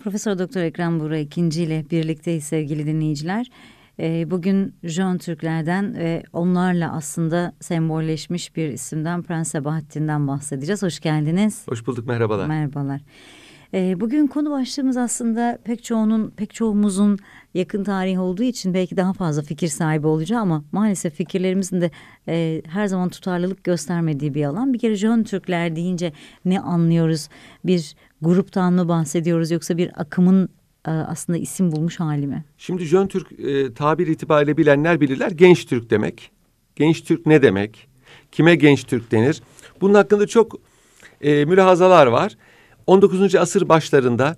Profesör Doktor Ekrem Buğra ikinci ile birlikteyiz sevgili dinleyiciler. Ee, bugün Jön Türklerden ve onlarla aslında sembolleşmiş bir isimden Prens Sabahattin'den bahsedeceğiz. Hoş geldiniz. Hoş bulduk merhabalar. Merhabalar. Ee, bugün konu başlığımız aslında pek çoğunun, pek çoğumuzun yakın tarih olduğu için belki daha fazla fikir sahibi olacağım ama maalesef fikirlerimizin de e, her zaman tutarlılık göstermediği bir alan. Bir kere Jön Türkler deyince ne anlıyoruz? Bir gruptan mı bahsediyoruz yoksa bir akımın e, aslında isim bulmuş hali mi? Şimdi Jön Türk e, tabir itibariyle bilenler bilirler. Genç Türk demek. Genç Türk ne demek? Kime genç Türk denir? Bunun hakkında çok e, mülahazalar var. 19. asır başlarında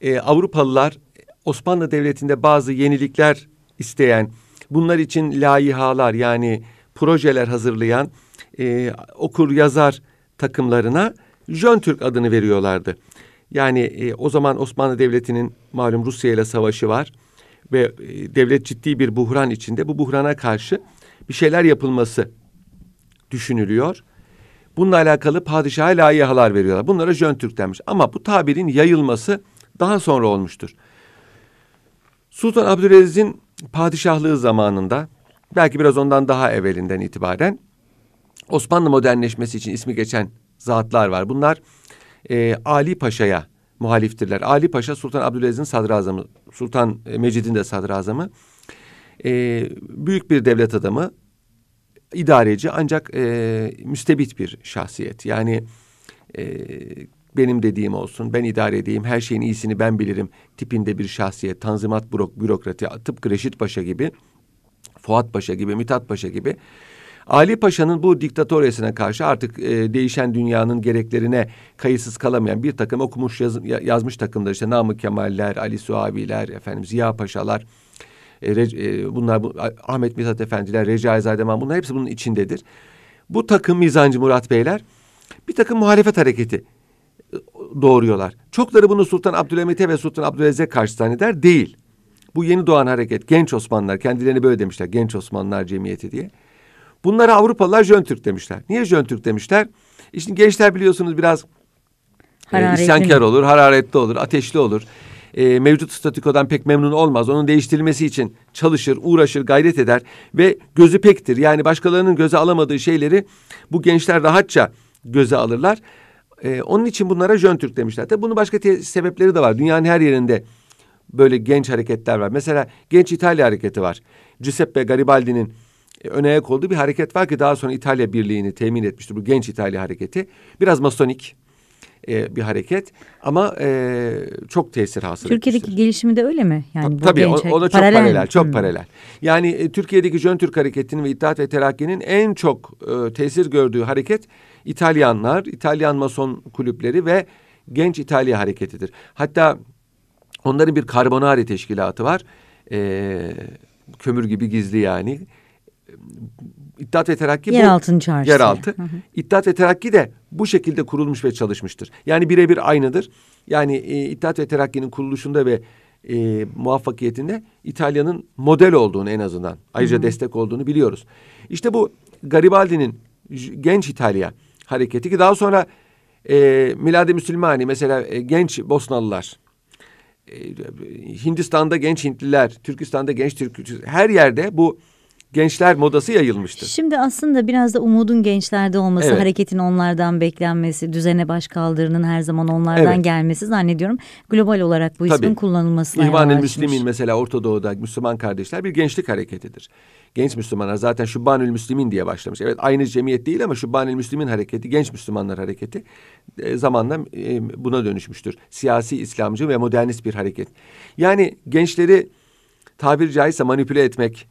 e, Avrupalılar Osmanlı Devleti'nde bazı yenilikler isteyen, bunlar için layihalar yani projeler hazırlayan e, okur yazar takımlarına Jön Türk adını veriyorlardı. Yani e, o zaman Osmanlı Devleti'nin malum Rusya ile savaşı var ve e, devlet ciddi bir buhran içinde. Bu buhrana karşı bir şeyler yapılması düşünülüyor. Bununla alakalı padişaha layihalar veriyorlar. Bunlara Jön Türk denmiş. Ama bu tabirin yayılması daha sonra olmuştur. Sultan Abdülaziz'in padişahlığı zamanında belki biraz ondan daha evvelinden itibaren Osmanlı modernleşmesi için ismi geçen zatlar var. Bunlar e, Ali Paşa'ya muhaliftirler. Ali Paşa Sultan Abdülaziz'in sadrazamı, Sultan Mecid'in de sadrazamı. E, büyük bir devlet adamı, idareci ancak e, müstebit bir şahsiyet. Yani e, benim dediğim olsun, ben idare edeyim, her şeyin iyisini ben bilirim tipinde bir şahsiyet. Tanzimat bürok, bürokrati, tıpkı Reşit Paşa gibi, Fuat Paşa gibi, Mithat Paşa gibi. Ali Paşa'nın bu diktatoryasına karşı artık e, değişen dünyanın gereklerine kayıtsız kalamayan bir takım okumuş yaz, yazmış takımlar işte Namık Kemaller, Ali Suaviler, efendim Ziya Paşalar, e, e, bunlar bu, Ahmet Mithat Efendiler, Recai Zademan bunlar hepsi bunun içindedir. Bu takım Mizancı Murat Beyler bir takım muhalefet hareketi e, doğuruyorlar. Çokları bunu Sultan Abdülhamit'e ve Sultan Abdülaziz'e karşı zanneder değil. Bu yeni doğan hareket genç Osmanlılar kendilerini böyle demişler genç Osmanlılar cemiyeti diye. Bunlara Avrupalılar Jön Türk demişler. Niye Jön Türk demişler? İşte gençler biliyorsunuz biraz e, isyankar olur, hararetli olur, ateşli olur. E, mevcut statikodan pek memnun olmaz. Onun değiştirilmesi için çalışır, uğraşır, gayret eder ve gözü pektir. Yani başkalarının göze alamadığı şeyleri bu gençler rahatça göze alırlar. E, onun için bunlara Jön Türk demişler. Tabii bunun başka sebepleri de var. Dünyanın her yerinde böyle genç hareketler var. Mesela Genç İtalya hareketi var. Giuseppe Garibaldi'nin e, öne ayak olduğu bir hareket var ki daha sonra İtalya Birliği'ni temin etmiştir. Bu genç İtalya hareketi. Biraz masonik e, bir hareket ama e, çok tesir hasıl Türkiye'deki etmiştir. gelişimi de öyle mi? Yani Tabii o, o da çok paralel, paralel çok hmm. paralel. Yani e, Türkiye'deki Jön Türk hareketinin ve İttihat ve Terakki'nin en çok e, tesir gördüğü hareket İtalyanlar, İtalyan mason kulüpleri ve genç İtalya hareketidir. Hatta onların bir karbonari teşkilatı var. E, kömür gibi gizli yani. İttihat ve Terakki Yeraltı bu, çağrısı. Yeraltı. Hı hı. İttihat ve Terakki de bu şekilde kurulmuş ve çalışmıştır. Yani birebir aynıdır. Yani e, İttihat ve Terakki'nin kuruluşunda ve e, muvaffakiyetinde İtalya'nın model olduğunu en azından ayrıca hı hı. destek olduğunu biliyoruz. İşte bu Garibaldi'nin genç İtalya hareketi ki daha sonra e, Miladi Müslümani mesela e, genç Bosnalılar e, Hindistan'da genç Hintliler, Türkistan'da genç Türk her yerde bu gençler modası yayılmıştır. Şimdi aslında biraz da umudun gençlerde olması, evet. hareketin onlardan beklenmesi, düzene baş kaldırının her zaman onlardan evet. gelmesi zannediyorum. Global olarak bu ismin Tabii. kullanılmasına İhvan-ı Müslimin mesela Orta Doğu'da Müslüman kardeşler bir gençlik hareketidir. Genç Müslümanlar zaten Şubbanül Müslimin diye başlamış. Evet aynı cemiyet değil ama Şubbanül Müslimin hareketi, genç Müslümanlar hareketi e, zamanla e, buna dönüşmüştür. Siyasi, İslamcı ve modernist bir hareket. Yani gençleri tabiri caizse manipüle etmek,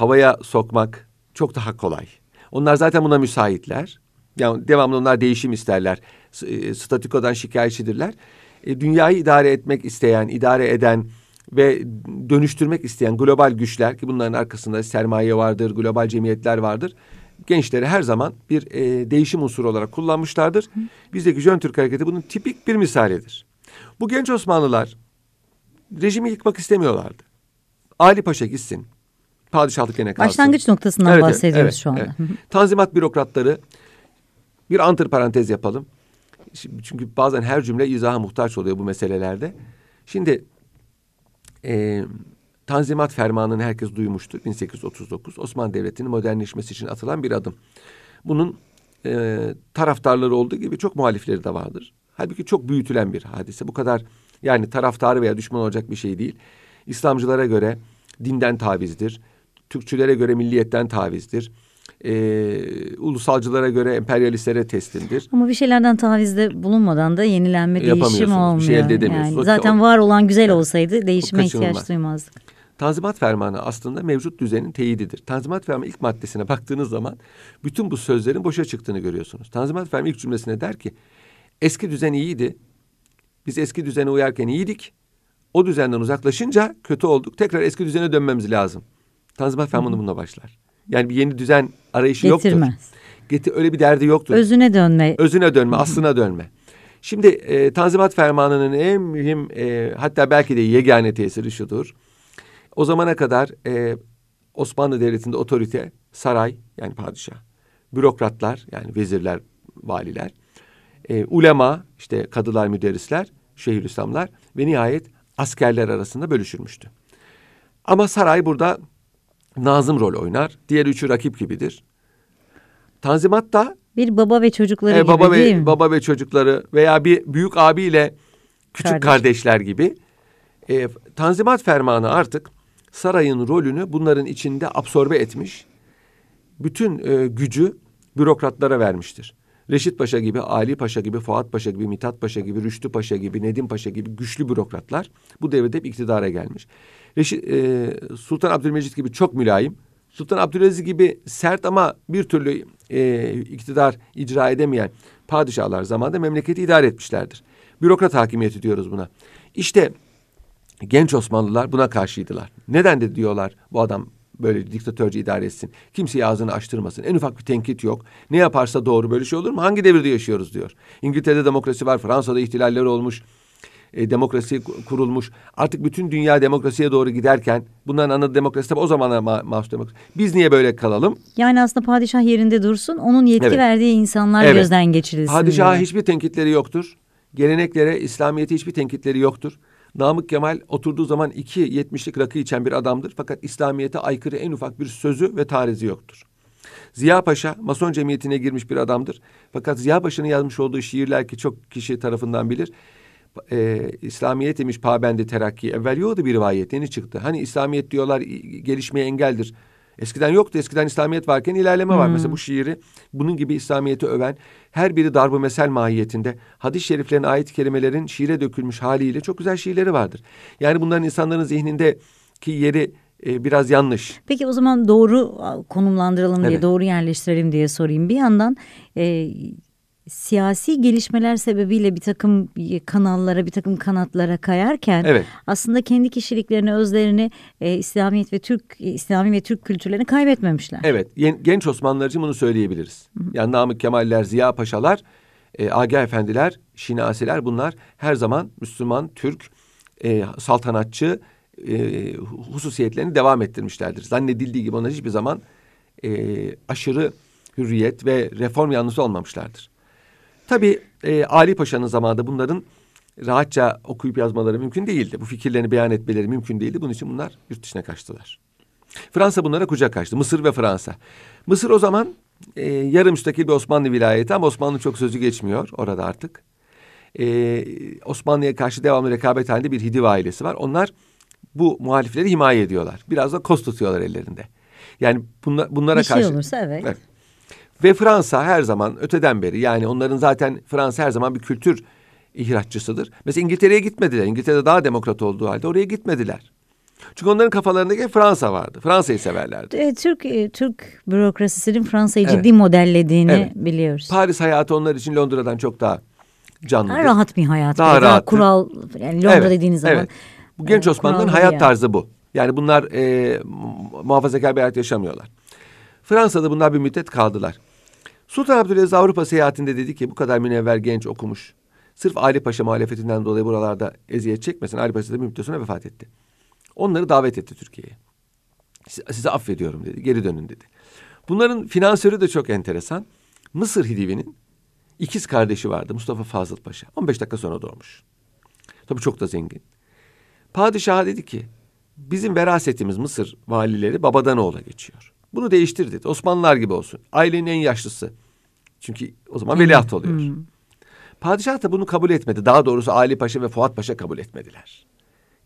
havaya sokmak çok daha kolay. Onlar zaten buna müsaitler. Yani devamlı onlar değişim isterler. E, statikodan şikayetçidirler. E, dünyayı idare etmek isteyen, idare eden ve dönüştürmek isteyen global güçler ki bunların arkasında sermaye vardır, global cemiyetler vardır. Gençleri her zaman bir e, değişim unsuru olarak kullanmışlardır. Hı. Bizdeki Jön Türk Hareketi bunun tipik bir misalidir. Bu genç Osmanlılar rejimi yıkmak istemiyorlardı. Ali Paşa gitsin, Padişahlık gene kalsın. Başlangıç noktasından evet, bahsediyoruz evet, şu anda. Evet. Tanzimat bürokratları bir antır parantez yapalım. Çünkü bazen her cümle izaha muhtaç oluyor bu meselelerde. Şimdi e, Tanzimat Fermanı'nı herkes duymuştur. 1839 Osmanlı Devleti'nin modernleşmesi için atılan bir adım. Bunun e, taraftarları olduğu gibi çok muhalifleri de vardır. Halbuki çok büyütülen bir hadise. Bu kadar yani taraftarı veya düşman olacak bir şey değil. İslamcılara göre dinden tavizdir. Türkçülere göre milliyetten tavizdir. Ee, ulusalcılara göre emperyalistlere teslimdir. Ama bir şeylerden tavizde bulunmadan da yenilenme, değişim Yapamıyorsunuz, bir olmuyor. şey elde edemiyorsunuz. Yani O- zaten var olan güzel olsaydı değişime ihtiyaç duymazdık. Tanzimat Fermanı aslında mevcut düzenin teyididir. Tanzimat Fermanı ilk maddesine baktığınız zaman bütün bu sözlerin boşa çıktığını görüyorsunuz. Tanzimat Fermanı ilk cümlesine der ki eski düzen iyiydi. Biz eski düzene uyarken iyiydik. O düzenden uzaklaşınca kötü olduk. Tekrar eski düzene dönmemiz lazım. Tanzimat Fermanı bununla başlar. Yani bir yeni düzen arayışı yoktur. Getirmez. Geti öyle bir derdi yoktur. Özüne dönme. Özüne dönme, aslına dönme. Şimdi e, Tanzimat Fermanı'nın en mühim e, hatta belki de yegane tesiri şudur. O zamana kadar e, Osmanlı Devleti'nde otorite saray yani padişah, bürokratlar yani vezirler, valiler, e, ulema işte kadılar, müderrisler, şeyhülislamlar ve nihayet askerler arasında bölüşülmüştü. Ama saray burada nazım rol oynar. Diğer üçü rakip gibidir. Tanzimat da Bir baba ve çocukları e, gibi baba değil ve mi? baba ve çocukları veya bir büyük abiyle küçük Kardeş. kardeşler gibi e, Tanzimat Fermanı artık sarayın rolünü bunların içinde absorbe etmiş. Bütün e, gücü bürokratlara vermiştir. Reşit Paşa gibi, Ali Paşa gibi, Fuat Paşa gibi, Mithat Paşa gibi, Rüştü Paşa gibi, Nedim Paşa gibi güçlü bürokratlar bu devirde hep iktidara gelmiş. Reşit, e, Sultan Abdülmecit gibi çok mülayim, Sultan Abdülaziz gibi sert ama bir türlü e, iktidar icra edemeyen padişahlar zamanında memleketi idare etmişlerdir. Bürokrat hakimiyeti diyoruz buna. İşte genç Osmanlılar buna karşıydılar. Neden de diyorlar bu adam böyle diktatörce idare etsin. Kimseye ağzını açtırmasın. En ufak bir tenkit yok. Ne yaparsa doğru böyle şey olur mu? Hangi devirde yaşıyoruz diyor. İngiltere'de demokrasi var. Fransa'da ihtilaller olmuş. E, demokrasi ku- kurulmuş. Artık bütün dünya demokrasiye doğru giderken bunların ana demokrasi tabii o zamana ma- mahsus demokrasi. Biz niye böyle kalalım? Yani aslında padişah yerinde dursun, onun yetki Evet. verdiği insanlar Evet. gözden geçirilsin. Padişaha diyor. hiçbir tenkitleri yoktur. Geleneklere, İslamiyet'e hiçbir tenkitleri yoktur. Namık Kemal oturduğu zaman iki yetmişlik rakı içen bir adamdır. Fakat İslamiyet'e aykırı en ufak bir sözü ve tarizi yoktur. Ziya Paşa Mason cemiyetine girmiş bir adamdır. Fakat Ziya Paşa'nın yazmış olduğu şiirler ki çok kişi tarafından bilir. E, İslamiyet demiş pabendi terakki. Evvel yoktu bir rivayet yeni çıktı. Hani İslamiyet diyorlar gelişmeye engeldir. Eskiden yoktu. Eskiden İslamiyet varken ilerleme var. Mesela bu şiiri bunun gibi İslamiyet'i öven her biri darbu mesel mahiyetinde hadis-i şeriflerine ait kelimelerin şiire dökülmüş haliyle çok güzel şiirleri vardır. Yani bunların insanların zihnindeki yeri e, biraz yanlış. Peki o zaman doğru konumlandıralım diye, Evet. doğru yerleştirelim diye sorayım. Bir yandan e, siyasi gelişmeler sebebiyle bir takım kanallara, bir takım kanatlara kayarken Evet. aslında kendi kişiliklerini, özlerini e, İslamiyet ve Türk İslami ve Türk kültürlerini kaybetmemişler. Evet, genç Osmanlılar için bunu söyleyebiliriz. Yani Namık Kemaller, Ziya Paşalar, e, Agah Efendiler, Şinasiler bunlar her zaman Müslüman, Türk, e, saltanatçı e, hususiyetlerini devam ettirmişlerdir. Zannedildiği gibi onlar hiçbir zaman e, aşırı hürriyet ve reform yanlısı olmamışlardır. Tabii e, Ali Paşa'nın zamanında bunların rahatça okuyup yazmaları mümkün değildi. Bu fikirlerini beyan etmeleri mümkün değildi. Bunun için bunlar yurt dışına kaçtılar. Fransa bunlara kucak açtı. Mısır ve Fransa. Mısır o zaman e, yarı müstakil bir Osmanlı vilayeti ama Osmanlı çok sözü geçmiyor orada artık. E, Osmanlı'ya karşı devamlı rekabet halinde bir Hidiv ailesi var. Onlar bu muhalifleri himaye ediyorlar. Biraz da koz tutuyorlar ellerinde. Yani bunla, bunlara bir şey karşı... olursa evet. Evet. Ve Fransa her zaman öteden beri yani onların zaten Fransa her zaman bir kültür ihraççısıdır. Mesela İngiltere'ye gitmediler. İngiltere'de daha demokrat olduğu halde oraya gitmediler. Çünkü onların kafalarındaki Fransa vardı. Fransa'yı severlerdi. E, Türk e, Türk bürokrasisinin Fransa'yı Evet. ciddi modellediğini Evet. biliyoruz. Paris hayatı onlar için Londra'dan çok daha canlıdır. Daha rahat bir hayat. Daha Daha, rahattır. kural yani Londra Evet, dediğiniz zaman. evet. Bu genç e, Osmanlı'nın hayat yer. tarzı bu. Yani bunlar e, mu- muhafazakar bir hayat yaşamıyorlar. Fransa'da bunlar bir müddet kaldılar. Sultan Abdülaziz Avrupa seyahatinde dedi ki bu kadar münevver genç okumuş. Sırf Ali Paşa muhalefetinden dolayı buralarda eziyet çekmesin. Ali Paşa da bir müddet sonra vefat etti. Onları davet etti Türkiye'ye. Size, affediyorum dedi. Geri dönün dedi. Bunların finansörü de çok enteresan. Mısır Hidivi'nin ikiz kardeşi vardı Mustafa Fazıl Paşa. 15 dakika sonra doğmuş. Tabii çok da zengin. Padişah dedi ki bizim verasetimiz Mısır valileri babadan oğula geçiyor. Bunu değiştir dedi. Osmanlılar gibi olsun. Ailenin en yaşlısı. Çünkü o zaman veliaht oluyor. Hmm. Padişah da bunu kabul etmedi. Daha doğrusu Ali Paşa ve Fuat Paşa kabul etmediler.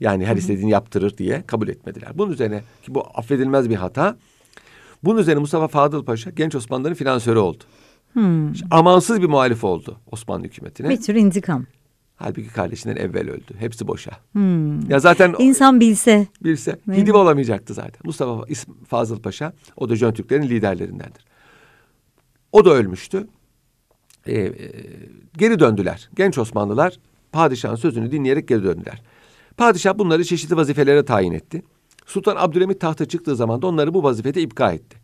Yani her istediğini yaptırır diye kabul etmediler. Bunun üzerine ki bu affedilmez bir hata. Bunun üzerine Mustafa Fadıl Paşa genç Osmanlıların finansörü oldu. Hmm. Amansız bir muhalif oldu Osmanlı hükümetine. Bir tür intikam. Halbuki kardeşinden evvel öldü. Hepsi boşa. Hmm. Ya zaten İnsan bilse. bilse Hidiv olamayacaktı zaten. Mustafa Fazıl Paşa o da Jön Türklerin liderlerindendir. O da ölmüştü. Ee, e, geri döndüler. Genç Osmanlılar padişahın sözünü dinleyerek geri döndüler. Padişah bunları çeşitli vazifelere tayin etti. Sultan Abdülhamit tahta çıktığı zaman da onları bu vazifede ipka etti.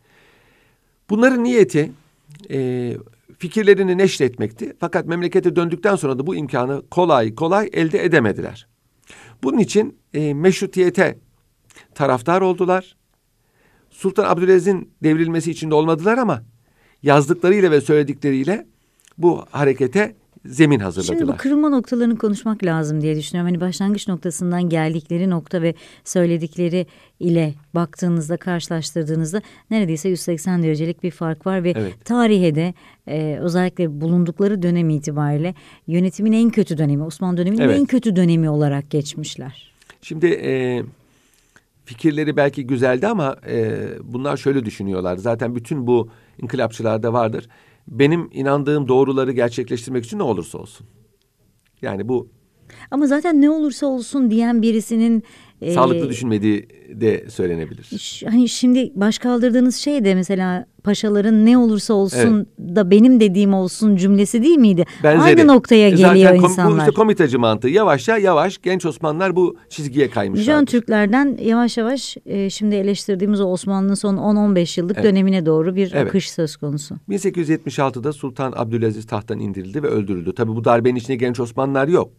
Bunların niyeti e, fikirlerini neşretmekti. Fakat memlekete döndükten sonra da bu imkanı kolay kolay elde edemediler. Bunun için e, meşrutiyete taraftar oldular. Sultan Abdülaziz'in devrilmesi için de olmadılar ama yazdıklarıyla ve söyledikleriyle bu harekete zemin hazırladılar. Şimdi bu kırılma noktalarını konuşmak lazım diye düşünüyorum. Hani başlangıç noktasından geldikleri nokta ve söyledikleri ile baktığınızda karşılaştırdığınızda neredeyse 180 derecelik bir fark var ve Evet. tarihe de e, özellikle bulundukları dönem itibariyle yönetimin en kötü dönemi Osmanlı döneminin Evet. en kötü dönemi olarak geçmişler. Şimdi e, fikirleri belki güzeldi ama e, bunlar şöyle düşünüyorlar. Zaten bütün bu inkılapçılarda vardır. Benim inandığım doğruları gerçekleştirmek için ne olursa olsun. Yani bu Ama zaten ne olursa olsun diyen birisinin e, sağlıklı düşünmediği de söylenebilir. Hani şimdi baş kaldırdığınız şey de mesela paşaların ne olursa olsun da benim dediğim olsun cümlesi değil miydi? Benzeri. Aynı noktaya E geliyor Zaten kom- bu insanlar. işte komitacı mantığı. Yavaşça yavaş genç Osmanlılar bu çizgiye kaymışlar. Jön Türklerden yavaş yavaş e, şimdi eleştirdiğimiz o Osmanlı'nın son 10-15 yıllık Evet. dönemine doğru bir Evet. akış söz konusu. 1876'da Sultan Abdülaziz tahttan indirildi ve öldürüldü. Tabii bu darbenin içinde genç Osmanlılar yok.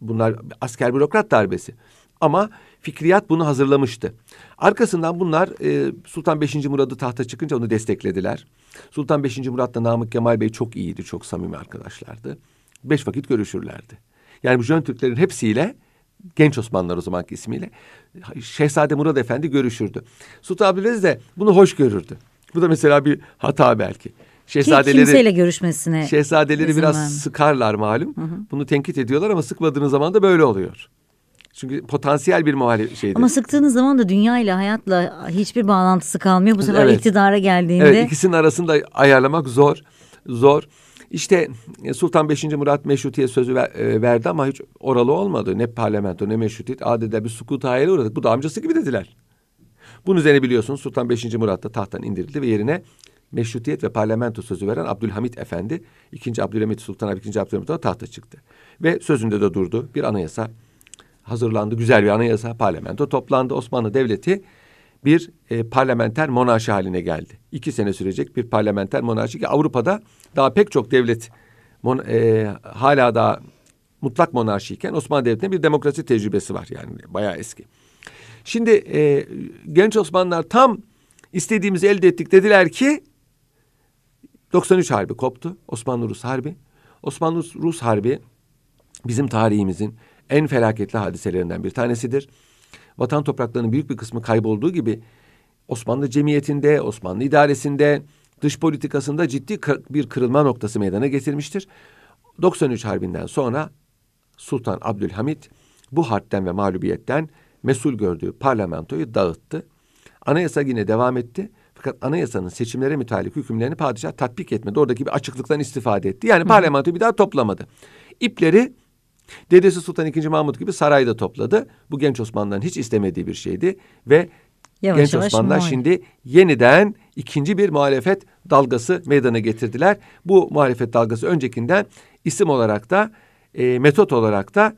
Bunlar asker bürokrat darbesi. Ama fikriyat bunu hazırlamıştı. Arkasından bunlar e, Sultan 5. Murad'ı tahta çıkınca onu desteklediler. Sultan 5. Murad'la Namık Kemal Bey çok iyiydi, çok samimi arkadaşlardı. Beş vakit görüşürlerdi. Yani bu Jön Türklerin hepsiyle genç Osmanlılar o zamanki ismiyle Şehzade Murad Efendi görüşürdü. Sultan Abdülaziz de bunu hoş görürdü. Bu da mesela bir hata belki. Ki Şehzadeleri kimseyle görüşmesine Şehzadeleri biraz vermez. sıkarlar malum. Bunu tenkit ediyorlar ama sıkmadığınız zaman da böyle oluyor. Çünkü potansiyel bir muhalif şeydir. Ama sıktığınız zaman da dünya ile hayatla hiçbir bağlantısı kalmıyor. Bu sefer Evet. iktidara geldiğinde Evet ikisinin arasında ayarlamak zor. Zor. İşte e, Sultan 5. Murat meşrutiye sözü ver- e, verdi ama hiç oralı olmadı. Ne parlamento ne meşrutiyet. Adeta bir sukut hayale uğradık. Bu da amcası gibi dediler. Bunun üzerine biliyorsunuz Sultan 5. Murat da tahttan indirildi ve yerine meşrutiyet ve parlamento sözü veren Abdülhamit Efendi 2. Abdülhamit Sultan 2. Abdülhamit da tahta çıktı. Ve sözünde de durdu. Bir anayasa hazırlandı. Güzel bir anayasa. Parlamento toplandı. Osmanlı Devleti bir e, parlamenter monarşi haline geldi. İki sene sürecek bir parlamenter monarşi ki Avrupa'da daha pek çok devlet mon, e, hala daha mutlak monarşiyken Osmanlı Devleti'nin bir demokrasi tecrübesi var yani bayağı eski. Şimdi e, genç Osmanlılar tam istediğimizi elde ettik dediler ki 93 Harbi koptu. Osmanlı-Rus Harbi. Osmanlı-Rus Harbi bizim tarihimizin en felaketli hadiselerinden bir tanesidir. Vatan topraklarının büyük bir kısmı kaybolduğu gibi Osmanlı cemiyetinde, Osmanlı idaresinde, dış politikasında ciddi bir kırılma noktası meydana getirmiştir. 93 Harbi'nden sonra Sultan Abdülhamit bu harpten ve mağlubiyetten mesul gördüğü parlamentoyu dağıttı. Anayasa yine devam etti. Fakat anayasanın seçimlere mütalik hükümlerini padişah tatbik etmedi. Oradaki bir açıklıktan istifade etti. Yani parlamentoyu bir daha toplamadı. İpleri dedesi Sultan II. Mahmut gibi sarayda topladı. Bu genç Osmanlıların hiç istemediği bir şeydi. Ve Yavaş genç yavaş Osmanlılar muhalif. şimdi yeniden ikinci bir muhalefet dalgası meydana getirdiler. Bu muhalefet dalgası öncekinden isim olarak da e, metot olarak da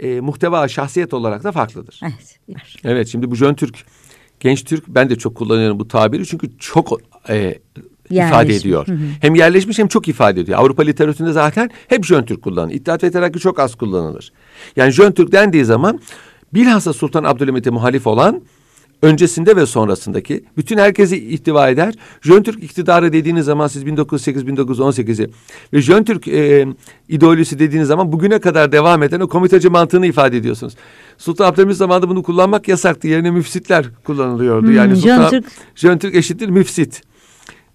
e, muhteva şahsiyet olarak da farklıdır. Evet. Evet şimdi bu Jön Türk, genç Türk ben de çok kullanıyorum bu tabiri çünkü çok e, ifade Yerleşmiş. ediyor. Hem yerleşmiş hem çok ifade ediyor. Avrupa literatüründe zaten hep Jön Türk kullanılır. İttihat ve Terakki çok az kullanılır. Yani Jön Türk dendiği zaman bilhassa Sultan Abdülhamit'e muhalif olan öncesinde ve sonrasındaki bütün herkesi ihtiva eder. Jön Türk iktidarı dediğiniz zaman siz 1908-1918'i ve Jön Türk e, ideolojisi dediğiniz zaman bugüne kadar devam eden o komitacı mantığını ifade ediyorsunuz. Sultan Abdülhamit zamanında bunu kullanmak yasaktı. Yerine müfsitler kullanılıyordu. Hmm, yani Jön Sultan, Türk. Jön Türk eşittir müfsit.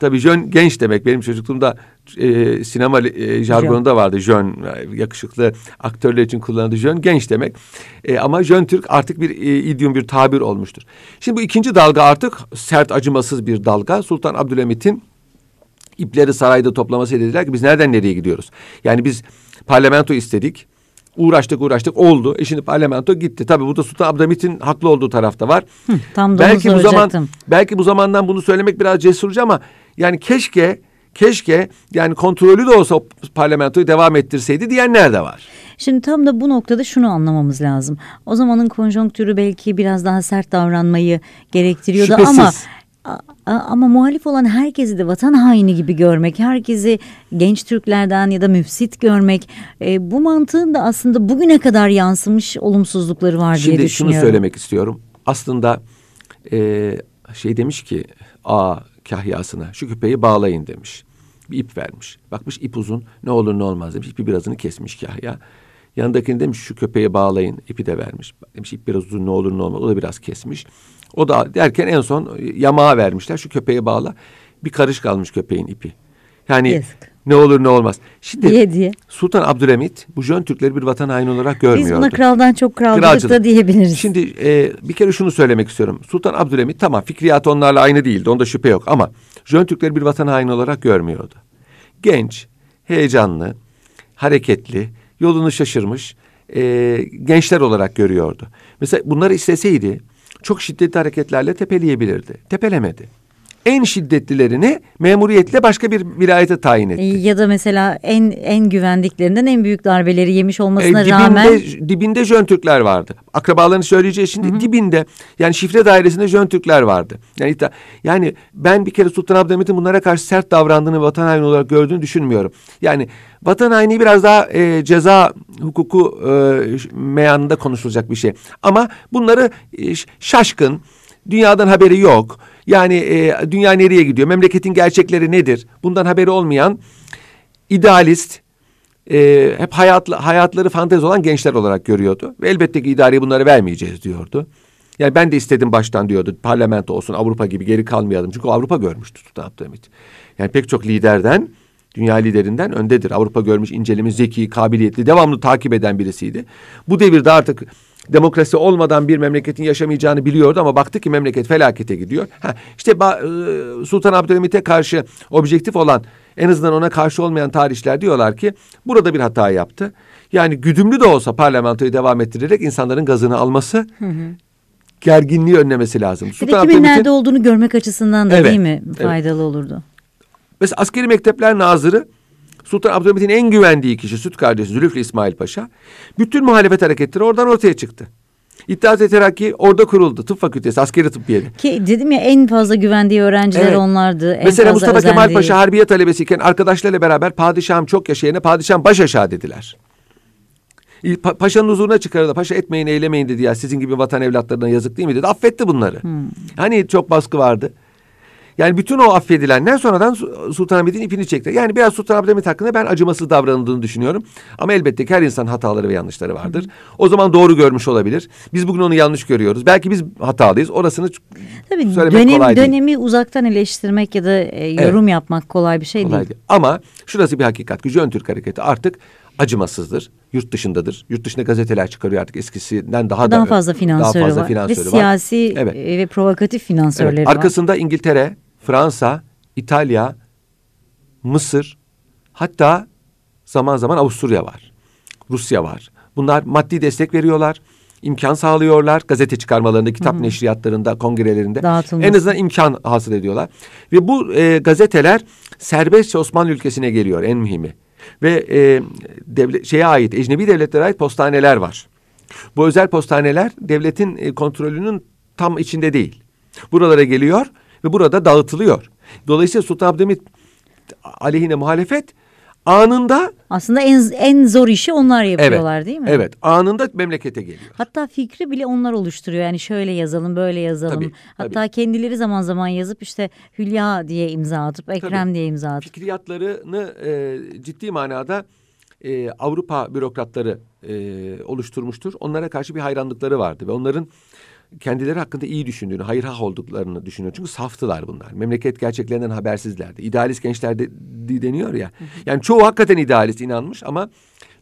Tabii jön genç demek. Benim çocukluğumda e, sinema e, jargonunda vardı jön. Yakışıklı aktörler için kullanıldı jön genç demek. E, ama jön Türk artık bir e, idiom bir tabir olmuştur. Şimdi bu ikinci dalga artık sert acımasız bir dalga. Sultan Abdülhamit'in ipleri sarayda toplaması dediler ki biz nereden nereye gidiyoruz? Yani biz parlamento istedik. Uğraştık uğraştık oldu. E şimdi parlamento gitti. Tabii burada Sultan Abdülhamit'in haklı olduğu tarafta var. Hı, tam da belki bu zaman belki bu zamandan bunu söylemek biraz cesurca ama yani keşke keşke yani kontrollü de olsa parlamentoyu devam ettirseydi diyenler de var. Şimdi tam da bu noktada şunu anlamamız lazım. O zamanın konjonktürü belki biraz daha sert davranmayı gerektiriyordu Şüphesiz. ama ama muhalif olan herkesi de vatan haini gibi görmek, herkesi genç Türklerden ya da müfsit görmek, e, bu mantığın da aslında bugüne kadar yansımış olumsuzlukları var diye Şimdi şunu düşünüyorum. söylemek istiyorum. Aslında e, şey demiş ki a kahyasına şu küpeyi bağlayın demiş. Bir ip vermiş. Bakmış ip uzun ne olur ne olmaz demiş. İpi birazını kesmiş kahya. Yanındakini demiş şu köpeği bağlayın. ipi de vermiş. Demiş ip biraz uzun ne olur ne olmaz. O da biraz kesmiş. O da derken en son yamağa vermişler. Şu köpeği bağla. Bir karış kalmış köpeğin ipi. Yani Yazık. Ne olur ne olmaz. Şimdi Diye diye. Sultan Abdülhamit bu Jön Türkleri bir vatan haini olarak görmüyordu. Biz buna kraldan çok kralcılık da diyebiliriz. Şimdi e, bir kere şunu söylemek istiyorum. Sultan Abdülhamit tamam fikriyatı onlarla aynı değildi. Onda şüphe yok ama Jön Türkleri bir vatan haini olarak görmüyordu. Genç, heyecanlı, hareketli, yolunu şaşırmış e, gençler olarak görüyordu. Mesela bunları isteseydi çok şiddetli hareketlerle tepeleyebilirdi. Tepelemedi. En şiddetlilerini memuriyetle başka bir vilayete tayin etti. ya da mesela en en güvendiklerinden en büyük darbeleri yemiş E, olmasına dibinde, rağmen dibinde Jön Türkler vardı. Akrabalarını söyleyeceği şimdi dibinde yani şifre dairesinde Jön Türkler vardı. Yani, yani ben bir kere Sultan Abdülhamit'in bunlara karşı sert davrandığını vatan haini olarak gördüğünü düşünmüyorum. Yani vatan haini biraz daha e, ceza hukuku e, meyanında konuşulacak bir şey. Ama bunları e, şaşkın, dünyadan haberi yok. Yani e, dünya nereye gidiyor, memleketin gerçekleri nedir? Bundan haberi olmayan idealist, e, hep hayatlı, hayatları fantezi olan gençler olarak görüyordu. Ve elbette ki idareye bunları vermeyeceğiz diyordu. Yani ben de istedim baştan diyordu. Parlamento olsun Avrupa gibi geri kalmayalım. Çünkü Avrupa görmüştü Sultan Abdülhamit. Yani pek çok liderden, dünya liderinden öndedir. Avrupa görmüş, incelemiş, zeki, kabiliyetli, devamlı takip eden birisiydi. Bu devirde artık demokrasi olmadan bir memleketin yaşamayacağını biliyordu ama baktı ki memleket felakete gidiyor. Ha, işte ba- e, Sultan Abdülhamit'e karşı objektif olan en azından ona karşı olmayan tarihçiler diyorlar ki burada bir hata yaptı. Yani güdümlü de olsa parlamentoyu devam ettirerek insanların gazını alması, gerginliği önlemesi lazım. bir de Sultan kimin Abdülhamit'in nerede olduğunu görmek açısından da Evet, değil mi evet. faydalı olurdu? Mesela askeri mektepler nazırı Sultan Abdülhamit'in en güvendiği kişi süt kardeşi Zülüflü İsmail Paşa. Bütün muhalefet hareketleri oradan ortaya çıktı. İttihat ve Terakki orada kuruldu. Tıp fakültesi, askeri tıp yeri. Ki dedim ya en fazla güvendiği öğrenciler Evet. onlardı. En Mesela Mustafa Kemal özendiği- Paşa harbiye talebesiyken arkadaşlarıyla beraber padişahım çok yaşayana padişahım baş aşağı dediler. Pa- Paşanın huzuruna çıkardı. Paşa etmeyin eylemeyin dedi ya. Sizin gibi vatan evlatlarına yazık değil mi dedi. Affetti bunları. Hani çok baskı vardı. Yani bütün o affedilenler sonradan Su- Sultanahmet'in ipini çekti. Yani biraz Sultanahmet hakkında ben acımasız davranıldığını düşünüyorum. Ama elbette ki her insan hataları ve yanlışları vardır. O zaman doğru görmüş olabilir. Biz bugün onu yanlış görüyoruz. Belki biz hatalıyız. Orasını Tabii söylemek dönem, kolay değil. dönemi uzaktan eleştirmek ya da e, yorum yapmak kolay bir şey Kolay değil. değil. Ama şurası bir hakikat. Gücü Ön Türk hareketi artık acımasızdır. Yurt dışındadır. Yurt dışında gazeteler çıkarıyor artık eskisinden daha, Daha da fazla finansörü daha fazla var. finansörü ve var. siyasi Evet. ve provokatif finansörleri Evet, var. Arkasında İngiltere, Fransa, İtalya, Mısır, hatta zaman zaman Avusturya var. Rusya var. Bunlar maddi destek veriyorlar. imkan sağlıyorlar. Gazete çıkarmalarında, kitap neşriyatlarında, kongrelerinde. Dağıtılması. En azından imkan hasıl ediyorlar. Ve bu e, gazeteler serbestçe Osmanlı ülkesine geliyor en mühimi. Ve e, devlet, şeye ait, ecnebi devletlere ait postaneler var. Bu özel postaneler devletin e, kontrolünün tam içinde değil. Buralara geliyor ve burada dağıtılıyor. Dolayısıyla Sultan Abdülhamit aleyhine muhalefet Anında Aslında en en zor işi onlar yapıyorlar evet, değil mi? Evet anında memlekete geliyor. Hatta fikri bile onlar oluşturuyor. Yani şöyle yazalım, böyle yazalım. Tabii, Hatta kendileri zaman zaman yazıp işte Hülya diye imza atıp Ekrem diye imza atıp. Fikriyatlarını e, ciddi manada e, Avrupa bürokratları e, oluşturmuştur. Onlara karşı bir hayranlıkları vardı ve onların kendileri hakkında iyi düşündüğünü, hayırhah olduklarını düşünüyor. Çünkü saftılar bunlar. Memleket gerçeklerinden habersizlerdi. İdealist gençler de, de- deniyor ya. Yani çoğu hakikaten idealist inanmış ama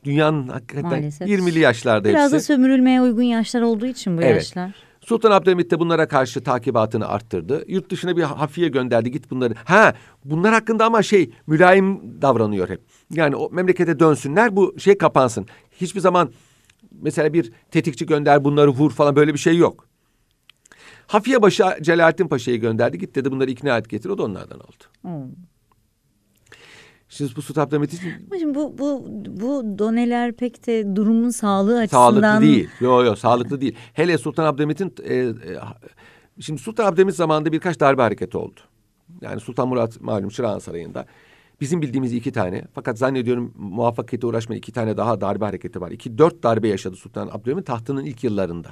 dünyanın hakikaten Maalesef. 20'li yaşlarda Biraz da hepsi. sömürülmeye uygun yaşlar olduğu için bu Evet. yaşlar. Sultan Abdülhamit de bunlara karşı takibatını arttırdı. Yurt dışına bir hafiye gönderdi git bunları. Ha bunlar hakkında ama şey mülayim davranıyor hep. Yani o memlekete dönsünler bu şey kapansın. Hiçbir zaman mesela bir tetikçi gönder bunları vur falan böyle bir şey yok. Hafiye başı Celalettin Paşa'yı gönderdi. Git dedi bunları ikna et getir. O da onlardan oldu. Hmm. Şimdi bu Sultan Abdülhamit için bu, bu, bu doneler pek de durumun sağlığı açısından... sağlıklı değil. Yok yok sağlıklı değil. Hele Sultan Abdülhamit'in e, e, şimdi Sultan Abdülhamit zamanında birkaç darbe hareketi oldu. Yani Sultan Murat malum Çırağan Sarayı'nda. Bizim bildiğimiz iki tane fakat zannediyorum muvaffakiyete uğraşmayan iki tane daha darbe hareketi var. İki dört darbe yaşadı Sultan Abdülhamit tahtının ilk yıllarında.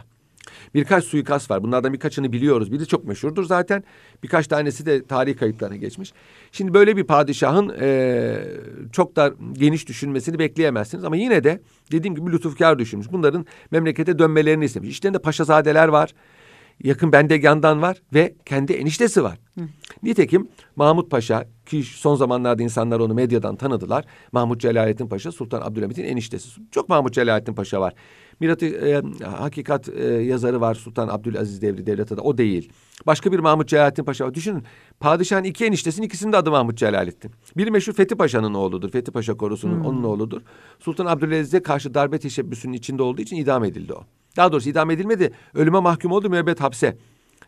Birkaç suikast var. Bunlardan birkaçını biliyoruz. Biri çok meşhurdur zaten. Birkaç tanesi de tarih kayıtlarına geçmiş. Şimdi böyle bir padişahın eee, çok da geniş düşünmesini bekleyemezsiniz. Ama yine de dediğim gibi lütufkar düşünmüş. Bunların memlekete dönmelerini istemiş. İşlerinde paşazadeler var. Yakın Bendegan'dan var ve kendi eniştesi var. Nitekim Mahmut Paşa ki son zamanlarda insanlar onu medyadan tanıdılar. Mahmut Celalettin Paşa Sultan Abdülhamit'in eniştesi. Çok Mahmut Celalettin Paşa var. Mirat-ı e, Hakikat e, yazarı var Sultan Abdülaziz Devri Devlet Adı. O değil. Başka bir Mahmut Celalettin Paşa var. Düşünün padişahın iki eniştesinin ikisinin de adı Mahmut Celalettin. Biri meşhur Fethi Paşa'nın oğludur. Fethi Paşa korusunun onun oğludur. Sultan Abdülaziz'e karşı darbe teşebbüsünün içinde olduğu için idam edildi o. Daha doğrusu idam edilmedi. Ölüme mahkum oldu müebbet hapse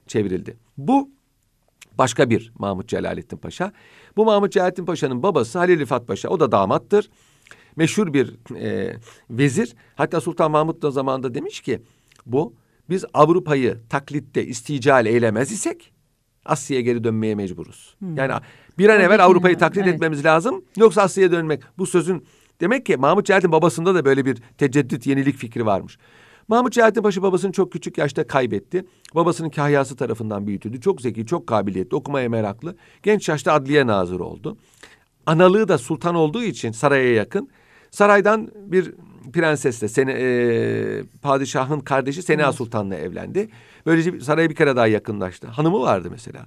çevrildi. Bu başka bir Mahmut Celalettin Paşa. Bu Mahmut Celalettin Paşa'nın babası Halil Rifat Paşa. O da damattır. Meşhur bir e, vezir. Hatta Sultan Mahmut da zamanında demiş ki bu biz Avrupa'yı taklitte istical eylemez isek Asya'ya geri dönmeye mecburuz. Yani bir an evvel Avrupa'yı taklit evet. etmemiz lazım. Yoksa Asya'ya dönmek. Bu sözün demek ki Mahmut Celalettin babasında da böyle bir teceddüt yenilik fikri varmış. Mahmut Celalettin Paşa babasını çok küçük yaşta kaybetti. Babasının kahyası tarafından büyütüldü. Çok zeki, çok kabiliyetli, okumaya meraklı. Genç yaşta adliye nazırı oldu. Analığı da sultan olduğu için saraya yakın. Saraydan bir prensesle, sene, e, padişahın kardeşi Sena Sultan'la evlendi. Böylece saraya bir kere daha yakınlaştı. Hanımı vardı mesela.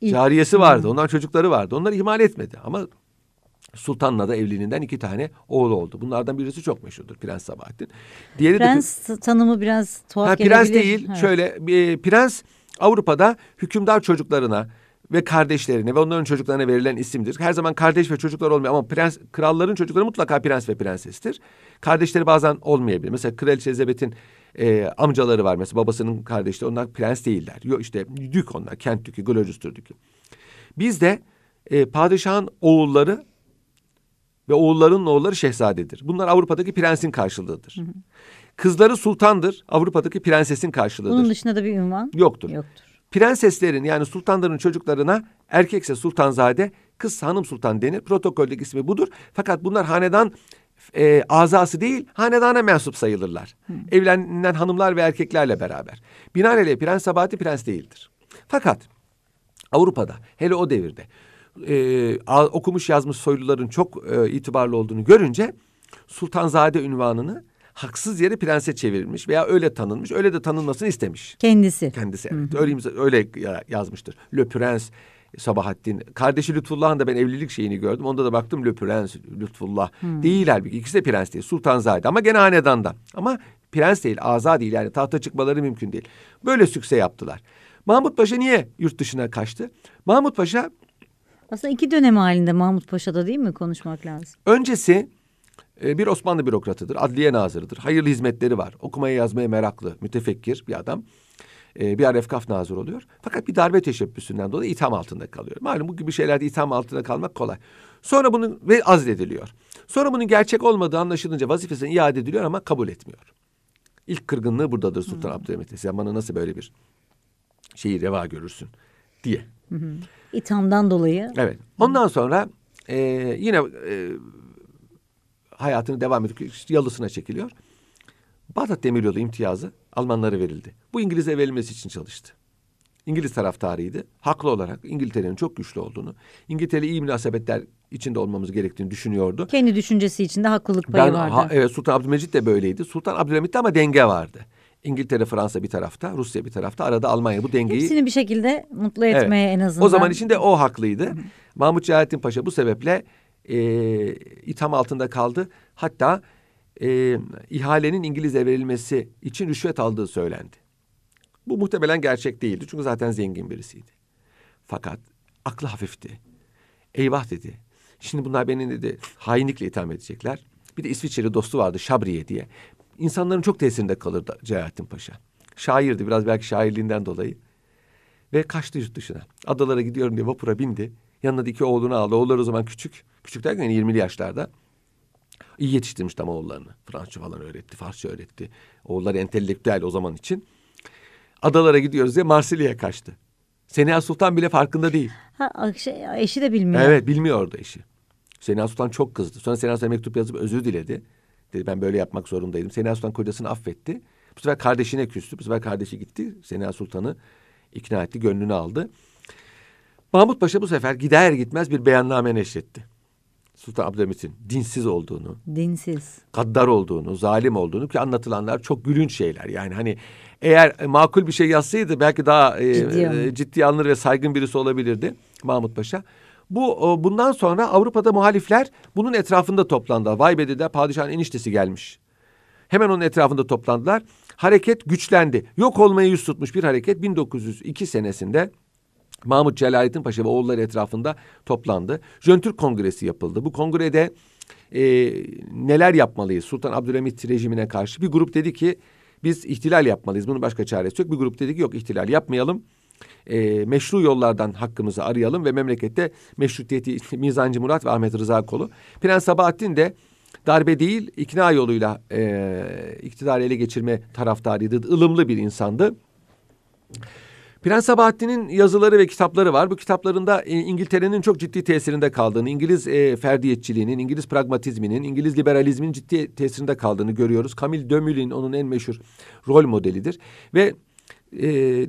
İlk- Cariyesi vardı. Ondan çocukları vardı. Onları ihmal etmedi. Ama Sultan'la da evliliğinden iki tane oğlu oldu. Bunlardan birisi çok meşhurdur Prens Sabahattin. Diğeri de Prens tanımı biraz tuhaf Ha, gelebilir. prens değil. Evet. Şöyle e, prens Avrupa'da hükümdar çocuklarına ve kardeşlerine ve onların çocuklarına verilen isimdir. Her zaman kardeş ve çocuklar olmuyor ama prens kralların çocukları mutlaka prens ve prensestir. Kardeşleri bazen olmayabilir. Mesela Kraliçe Elizabeth'in e, amcaları var mesela babasının kardeşleri onlar prens değiller. Yok işte dük onlar Kent dükü, Gloucester dükü. Bizde e, padişahın oğulları ve oğullarının oğulları şehzadedir. Bunlar Avrupa'daki prensin karşılığıdır. Kızları sultandır. Avrupa'daki prensesin karşılığıdır. Bunun dışında da bir ünvan Yoktur. yoktur. Prenseslerin yani sultanların çocuklarına erkekse sultanzade, kız hanım sultan denir. Protokoldeki ismi budur. Fakat bunlar hanedan e, azası değil, hanedana mensup sayılırlar. Evlenen hanımlar ve erkeklerle beraber. Binaenaleyh Prens Sabahattin prens değildir. Fakat Avrupa'da hele o devirde e, okumuş yazmış soyluların çok e, itibarlı olduğunu görünce sultanzade ünvanını haksız yere prense çevirmiş veya öyle tanınmış. Öyle de tanınmasını istemiş. Kendisi. Kendisi evet. Öyle, imza- öyle ya- yazmıştır. Le Prens Sabahattin. Kardeşi Lütfullah'ın da ben evlilik şeyini gördüm. Onda da baktım Le Prens Lütfullah. Değil halbuki. İkisi de prens değil. Sultanzade ama gene hanedanda. Ama prens değil, aza değil. Yani tahta çıkmaları mümkün değil. Böyle sükse yaptılar. Mahmut Paşa niye yurt dışına kaçtı? Mahmut Paşa Aslında iki dönem halinde Mahmut Paşa'da değil mi konuşmak lazım? öncesi e, bir Osmanlı bürokratıdır. Adliye nazırıdır. Hayırlı hizmetleri var. Okumaya yazmaya meraklı, mütefekkir bir adam. E, bir ara efkaf nazır oluyor. Fakat bir darbe teşebbüsünden dolayı itham altında kalıyor. Malum bu gibi şeylerde itham altında kalmak kolay. Sonra bunun ve azlediliyor. Sonra bunun gerçek olmadığı anlaşılınca vazifesine iade ediliyor ama kabul etmiyor. İlk kırgınlığı buradadır Sultan Abdülhamit'e. Sen bana nasıl böyle bir şeyi reva görürsün diye. İthamdan dolayı Evet. Ondan sonra e, yine e, hayatını devam ediyor. Yalısına çekiliyor. Bağdat Demiryolu imtiyazı Almanlara verildi. Bu İngiliz'e verilmesi için çalıştı. İngiliz taraftarıydı. Haklı olarak İngiltere'nin çok güçlü olduğunu, İngiltere iyi münasebetler içinde olmamız gerektiğini düşünüyordu. Kendi düşüncesi içinde haklılık payı Ben, vardı. ha, evet Sultan Abdülmecit de böyleydi. Sultan Abdülhamit de ama denge vardı. İngiltere, Fransa bir tarafta, Rusya bir tarafta, arada Almanya bu dengeyi Hepsini bir şekilde mutlu etmeye en azından. o zaman içinde o haklıydı. Mahmut Celalettin Paşa bu sebeple e, itham altında kaldı. Hatta e, ihalenin İngiliz'e verilmesi için rüşvet aldığı söylendi. Bu muhtemelen gerçek değildi. Çünkü zaten zengin birisiydi. Fakat aklı hafifti. Eyvah dedi. Şimdi bunlar beni dedi hainlikle itham edecekler. Bir de İsviçreli dostu vardı Şabriye diye. İnsanların çok tesirinde kalırdı Celalettin Paşa. Şairdi biraz belki şairliğinden dolayı. Ve kaçtı yurt dışına. Adalara gidiyorum diye vapura bindi. Yanına da iki oğlunu aldı. Oğulları o zaman küçük. Küçük derken 20'li yaşlarda. İyi yetiştirmiş tam oğullarını. Fransızca falan öğretti, Farsça öğretti. Oğulları entelektüel o zaman için. Adalara gidiyoruz diye Marsilya'ya kaçtı. Seniha Sultan bile farkında değil. Ha, şey, eşi de bilmiyor. Evet bilmiyordu eşi. Seniha Sultan çok kızdı. Sonra Seniha Sultan mektup yazıp özür diledi. Dedi ben böyle yapmak zorundaydım. Seniha Sultan kocasını affetti. Bu sefer kardeşine küstü. Bu sefer kardeşi gitti. Seniha Sultan'ı ikna etti, gönlünü aldı. Mahmut Paşa bu sefer gider gitmez bir beyanname neşretti. Sultan Abdülhamit'in dinsiz olduğunu, Dinsiz. gaddar olduğunu, zalim olduğunu ki anlatılanlar çok gülünç şeyler. Yani hani eğer makul bir şey yazsaydı belki daha e, Ciddi e, alınır. ciddi alınır ve saygın birisi olabilirdi Mahmut Paşa. Bu o, bundan sonra Avrupa'da muhalifler bunun etrafında toplandı. Vay be dediler padişahın eniştesi gelmiş. Hemen onun etrafında toplandılar. Hareket güçlendi. Yok olmaya yüz tutmuş bir hareket 1902 senesinde Mahmut Celalettin Paşa ve oğulları etrafında toplandı. Jön Türk Kongresi yapıldı. Bu kongrede e, neler yapmalıyız Sultan Abdülhamit rejimine karşı? Bir grup dedi ki biz ihtilal yapmalıyız. Bunun başka çaresi yok. Bir grup dedi ki yok ihtilal yapmayalım. E, meşru yollardan hakkımızı arayalım ve memlekette meşrutiyeti Mizancı Murat ve Ahmet Rıza Kolu. Prens Sabahattin de darbe değil ikna yoluyla e, iktidarı ele geçirme taraftarıydı. ılımlı bir insandı. Prens Sabahattin'in yazıları ve kitapları var. Bu kitaplarında e, İngiltere'nin çok ciddi tesirinde kaldığını, İngiliz e, ferdiyetçiliğinin, İngiliz pragmatizminin, İngiliz liberalizmin ciddi tesirinde kaldığını görüyoruz. Camille Demulin onun en meşhur rol modelidir. Ve e,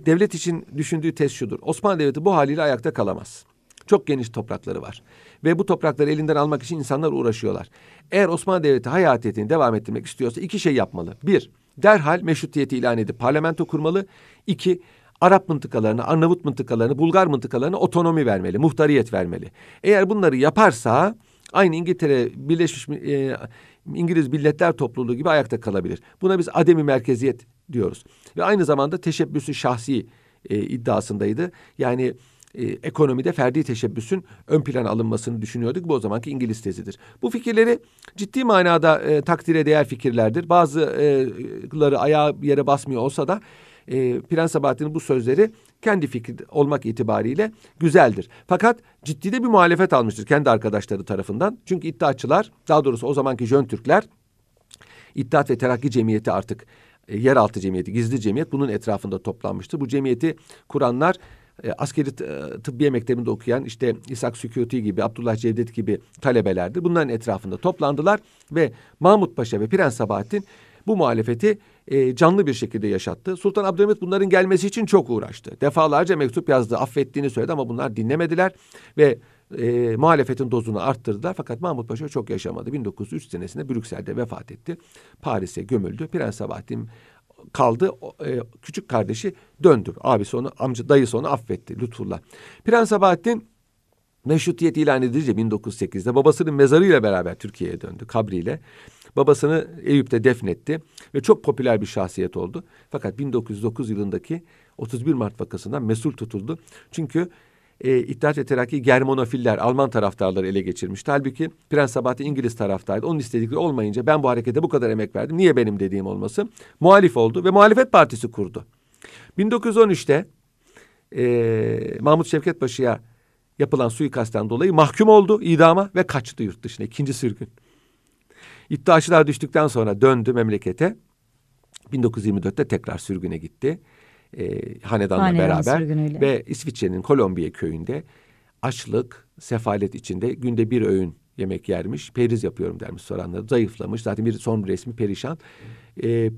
devlet için düşündüğü tez şudur. Osmanlı Devleti bu haliyle ayakta kalamaz. Çok geniş toprakları var. Ve bu toprakları elinden almak için insanlar uğraşıyorlar. Eğer Osmanlı Devleti hayatiyetini devam ettirmek istiyorsa iki şey yapmalı. Bir, derhal meşrutiyeti ilan edip parlamento kurmalı. İki, Arap mıntıkalarına, Arnavut mıntıkalarına, Bulgar mıntıkalarına otonomi vermeli, muhtariyet vermeli. Eğer bunları yaparsa aynı İngiltere Birleşmiş e, İngiliz Milletler Topluluğu gibi ayakta kalabilir. Buna biz ademi merkeziyet diyoruz. Ve aynı zamanda teşebbüsü şahsi e, iddiasındaydı. Yani e, ekonomide ferdi teşebbüsün ön plana alınmasını düşünüyorduk. Bu o zamanki İngiliz tezidir. Bu fikirleri ciddi manada e, takdire değer fikirlerdir. Bazıları ayağı yere basmıyor olsa da e, Prens Sabahattin'in bu sözleri kendi fikri olmak itibariyle güzeldir. Fakat ciddi de bir muhalefet almıştır kendi arkadaşları tarafından. Çünkü iddiaçılar daha doğrusu o zamanki Jön Türkler İttihat ve Terakki Cemiyeti artık e, yeraltı cemiyeti, gizli cemiyet bunun etrafında toplanmıştı. Bu cemiyeti kuranlar e, askeri e, tıbbiye mektebinde okuyan işte İshak Sükuti gibi, Abdullah Cevdet gibi talebelerdi. Bunların etrafında toplandılar ve Mahmut Paşa ve Prens Sabahattin bu muhalefeti e, canlı bir şekilde yaşattı. Sultan Abdülhamit bunların gelmesi için çok uğraştı. Defalarca mektup yazdı, affettiğini söyledi ama bunlar dinlemediler ve e, muhalefetin dozunu arttırdılar. Fakat Mahmut Paşa çok yaşamadı. 1903 senesinde Brüksel'de vefat etti. Paris'e gömüldü. Prens Sabahattin kaldı. E, küçük kardeşi döndü. Abisi onu, amca dayısı onu affetti Lütfullah. Prens Sabahattin meşrutiyet ilan edilince 1908'de babasının mezarıyla beraber Türkiye'ye döndü kabriyle. Babasını Eyüp'te defnetti ve çok popüler bir şahsiyet oldu. Fakat 1909 yılındaki 31 Mart vakasından mesul tutuldu. Çünkü e, İttihat ve Terakki Germanofiller, Alman taraftarları ele geçirmişti. Halbuki Prens Sabahattin İngiliz taraftarıydı. Onun istedikleri olmayınca ben bu harekete bu kadar emek verdim. Niye benim dediğim olması? Muhalif oldu ve muhalefet partisi kurdu. 1913'te e, Mahmut Şevket Paşa'ya yapılan suikastten dolayı mahkum oldu idama ve kaçtı yurt dışına. ikinci sürgün. İddiaçılar düştükten sonra döndü memlekete. 1924'te tekrar sürgüne gitti. E, hanedanla Hanedan beraber sürgünüyle. ve İsviçre'nin Kolombiya köyünde açlık, sefalet içinde günde bir öğün yemek yermiş. Periz yapıyorum dermiş soranları. Zayıflamış. Zaten bir son resmi perişan. Ee,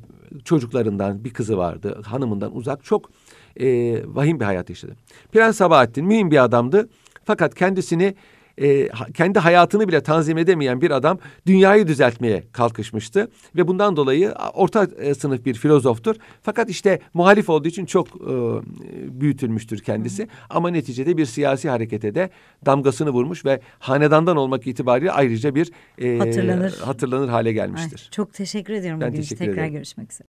çocuklarından bir kızı vardı. Hanımından uzak. Çok e, vahim bir hayat yaşadı. Prens Sabahattin mühim bir adamdı. Fakat kendisini e, kendi hayatını bile tanzim edemeyen bir adam dünyayı düzeltmeye kalkışmıştı ve bundan dolayı orta e, sınıf bir filozoftur. Fakat işte muhalif olduğu için çok e, büyütülmüştür kendisi ama neticede bir siyasi harekete de damgasını vurmuş ve hanedandan olmak itibariyle ayrıca bir e, Hatırlanır. hatırlanır hale Ay, gelmiştir. çok teşekkür ediyorum Ben bugün teşekkür Tekrar ederim. görüşmek üzere.